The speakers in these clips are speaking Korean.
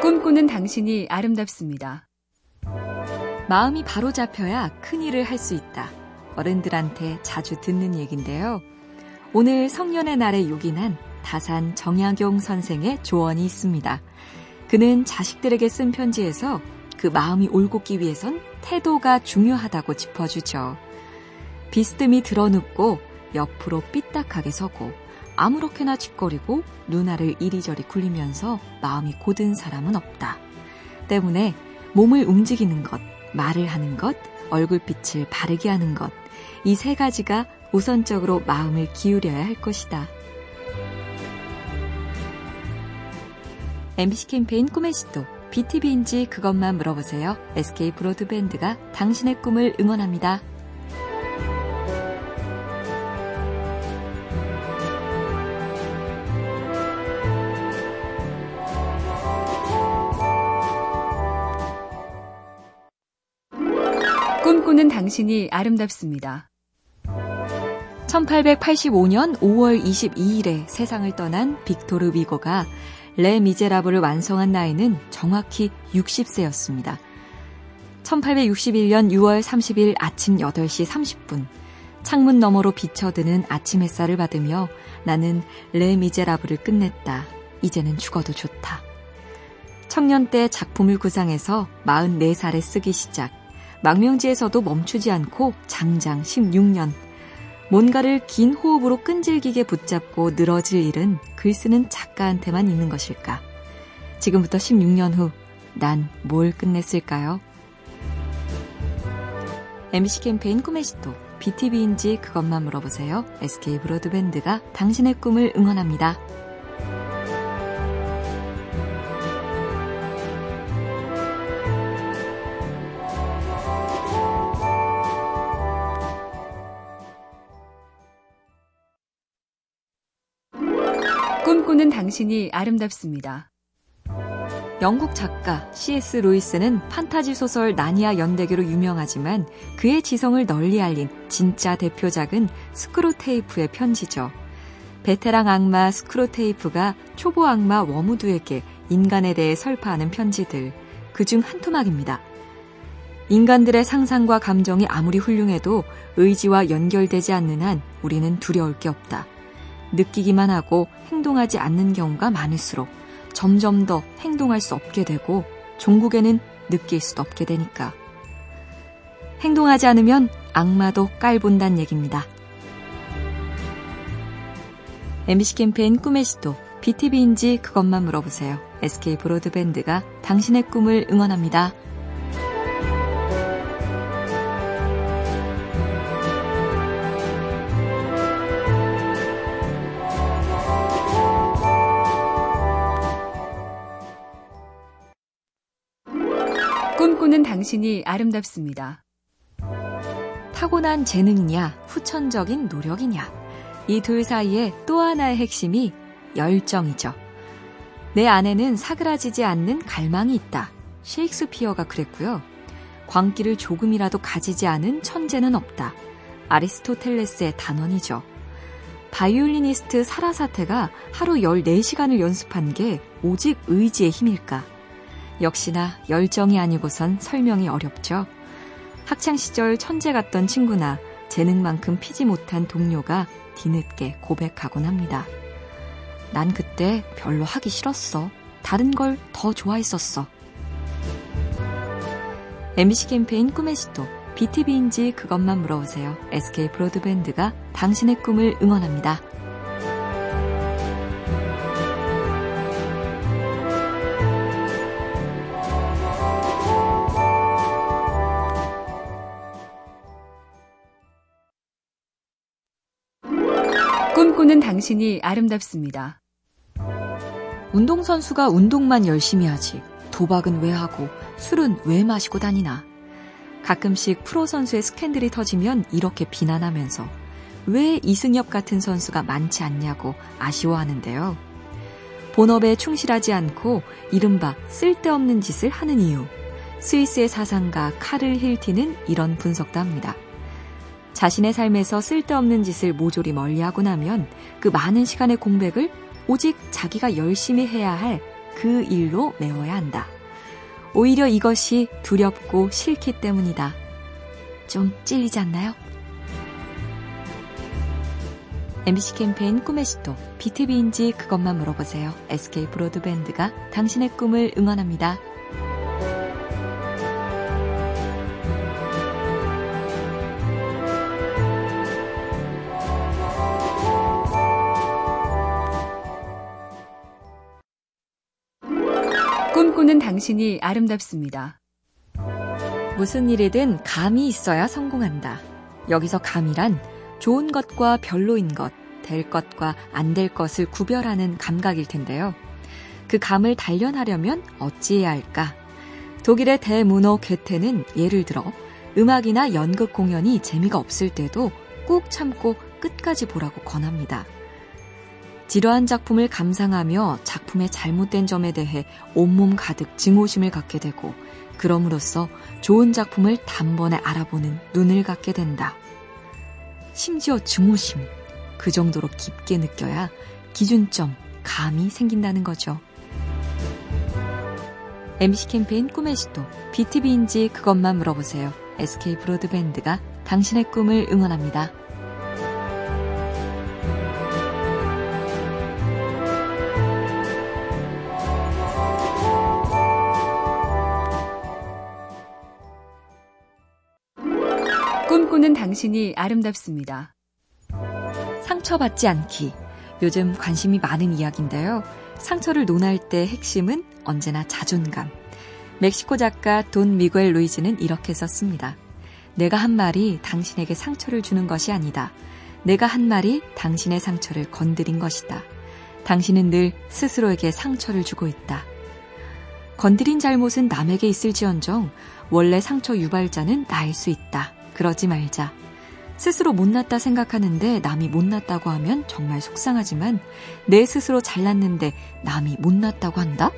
꿈꾸는 당신이 아름답습니다. 마음이 바로 잡혀야 큰 일을 할 수 있다. 어른들한테 자주 듣는 얘긴데요. 오늘 성년의 날에 요긴한 다산 정약용 선생의 조언이 있습니다. 그는 자식들에게 쓴 편지에서 그 마음이 올곧기 위해선 태도가 중요하다고 짚어주죠. 비스듬히 드러눕고 옆으로 삐딱하게 서고 아무렇게나 짓거리고 누나를 이리저리 굴리면서 마음이 고든 사람은 없다. 때문에 몸을 움직이는 것, 말을 하는 것, 얼굴빛을 바르게 하는 것, 이 세 가지가 우선적으로 마음을 기울여야 할 것이다. MBC 캠페인 꿈의 시도 BTV인지 그것만 물어보세요. SK 브로드밴드가 당신의 꿈을 응원합니다. 꿈꾸는 당신이 아름답습니다. 1885년 5월 22일에 세상을 떠난 빅토르 위고가 레 미제라블을 완성한 나이는 정확히 60세였습니다. 1861년 6월 30일 아침 8시 30분 창문 너머로 비쳐드는 아침 햇살을 받으며 나는 레 미제라블을 끝냈다. 이제는 죽어도 좋다. 청년 때 작품을 구상해서 44살에 쓰기 시작. 망명지에서도 멈추지 않고 장장 16년. 뭔가를 긴 호흡으로 끈질기게 붙잡고 늘어질 일은 글 쓰는 작가한테만 있는 것일까? 지금부터 16년 후, 난 뭘 끝냈을까요? MC 캠페인 꿈의 시도, BTV인지 그것만 물어보세요. SK 브로드밴드가 당신의 꿈을 응원합니다. 꿈꾸는 당신이 아름답습니다. 영국 작가 C.S. 루이스는 판타지 소설 나니아 연대기로 유명하지만 그의 지성을 널리 알린 진짜 대표작은 스크로테이프의 편지죠. 베테랑 악마 스크로테이프가 초보 악마 워무드에게 인간에 대해 설파하는 편지들, 그 중 한 토막입니다. 인간들의 상상과 감정이 아무리 훌륭해도 의지와 연결되지 않는 한 우리는 두려울 게 없다. 느끼기만 하고 행동하지 않는 경우가 많을수록 점점 더 행동할 수 없게 되고 종국에는 느낄 수도 없게 되니까. 행동하지 않으면 악마도 깔본단 얘기입니다. MBC 캠페인 꿈의 시도 BTV인지 그것만 물어보세요. SK 브로드밴드가 당신의 꿈을 응원합니다. 당신이 아름답습니다. 타고난 재능이냐, 후천적인 노력이냐. 이 둘 사이에 또 하나의 핵심이 열정이죠. 내 안에는 사그라지지 않는 갈망이 있다. 셰익스피어가 그랬고요. 광기를 조금이라도 가지지 않은 천재는 없다. 아리스토텔레스의 단언이죠. 바이올리니스트 사라사테가 하루 14시간을 연습한 게 오직 의지의 힘일까? 역시나 열정이 아니고선 설명이 어렵죠. 학창시절 천재 같던 친구나 재능만큼 피지 못한 동료가 뒤늦게 고백하곤 합니다. 난 그때 별로 하기 싫었어. 다른 걸 더 좋아했었어. MBC 캠페인 꿈의 시도, BTV인지 그것만 물어보세요. SK 브로드밴드가 당신의 꿈을 응원합니다. 꿈꾸는 당신이 아름답습니다. 운동선수가 운동만 열심히 하지. 도박은 왜 하고 술은 왜 마시고 다니나. 가끔씩 프로 선수의 스캔들이 터지면 이렇게 비난하면서 왜 이승엽 같은 선수가 많지 않냐고 아쉬워하는데요. 본업에 충실하지 않고 이른바 쓸데없는 짓을 하는 이유. 스위스의 사상가 카를 힐티는 이런 분석도 합니다. 자신의 삶에서 쓸데없는 짓을 모조리 멀리하고 나면 그 많은 시간의 공백을 오직 자기가 열심히 해야 할 그 일로 메워야 한다. 오히려 이것이 두렵고 싫기 때문이다. 좀 찔리지 않나요? MBC 캠페인 꿈의 시도 BTV인지 그것만 물어보세요. SK 브로드밴드가 당신의 꿈을 응원합니다. 꿈꾸는 당신이 아름답습니다. 무슨 일이든 감이 있어야 성공한다. 여기서 감이란 좋은 것과 별로인 것, 될 것과 안 될 것을 구별하는 감각일 텐데요. 그 감을 단련하려면 어찌해야 할까? 독일의 대문호 괴테는 예를 들어 음악이나 연극 공연이 재미가 없을 때도 꼭 참고 끝까지 보라고 권합니다. 지루한 작품을 감상하며 작품의 잘못된 점에 대해 온몸 가득 증오심을 갖게 되고 그럼으로써 좋은 작품을 단번에 알아보는 눈을 갖게 된다. 심지어 증오심, 그 정도로 깊게 느껴야 기준점, 감이 생긴다는 거죠. MC 캠페인 꿈의 시도, BTV인지 그것만 물어보세요. SK 브로드밴드가 당신의 꿈을 응원합니다. 꿈꾸는 당신이 아름답습니다. 상처받지 않기. 요즘 관심이 많은 이야기인데요. 상처를 논할 때 핵심은 언제나 자존감. 멕시코 작가 돈 미구엘 루이즈는 이렇게 썼습니다. 내가 한 말이 당신에게 상처를 주는 것이 아니다. 내가 한 말이 당신의 상처를 건드린 것이다. 당신은 늘 스스로에게 상처를 주고 있다. 건드린 잘못은 남에게 있을지언정 원래 상처 유발자는 나일 수 있다. 그러지 말자. 스스로 못났다 생각하는데 남이 못났다고 하면 정말 속상하지만 내 스스로 잘났는데 남이 못났다고 한다?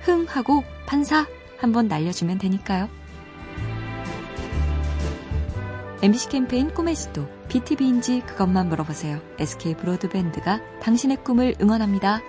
흥 하고 판사 한번 날려주면 되니까요. MBC 캠페인 꿈의 시도 BTV인지 그것만 물어보세요. SK 브로드밴드가 당신의 꿈을 응원합니다.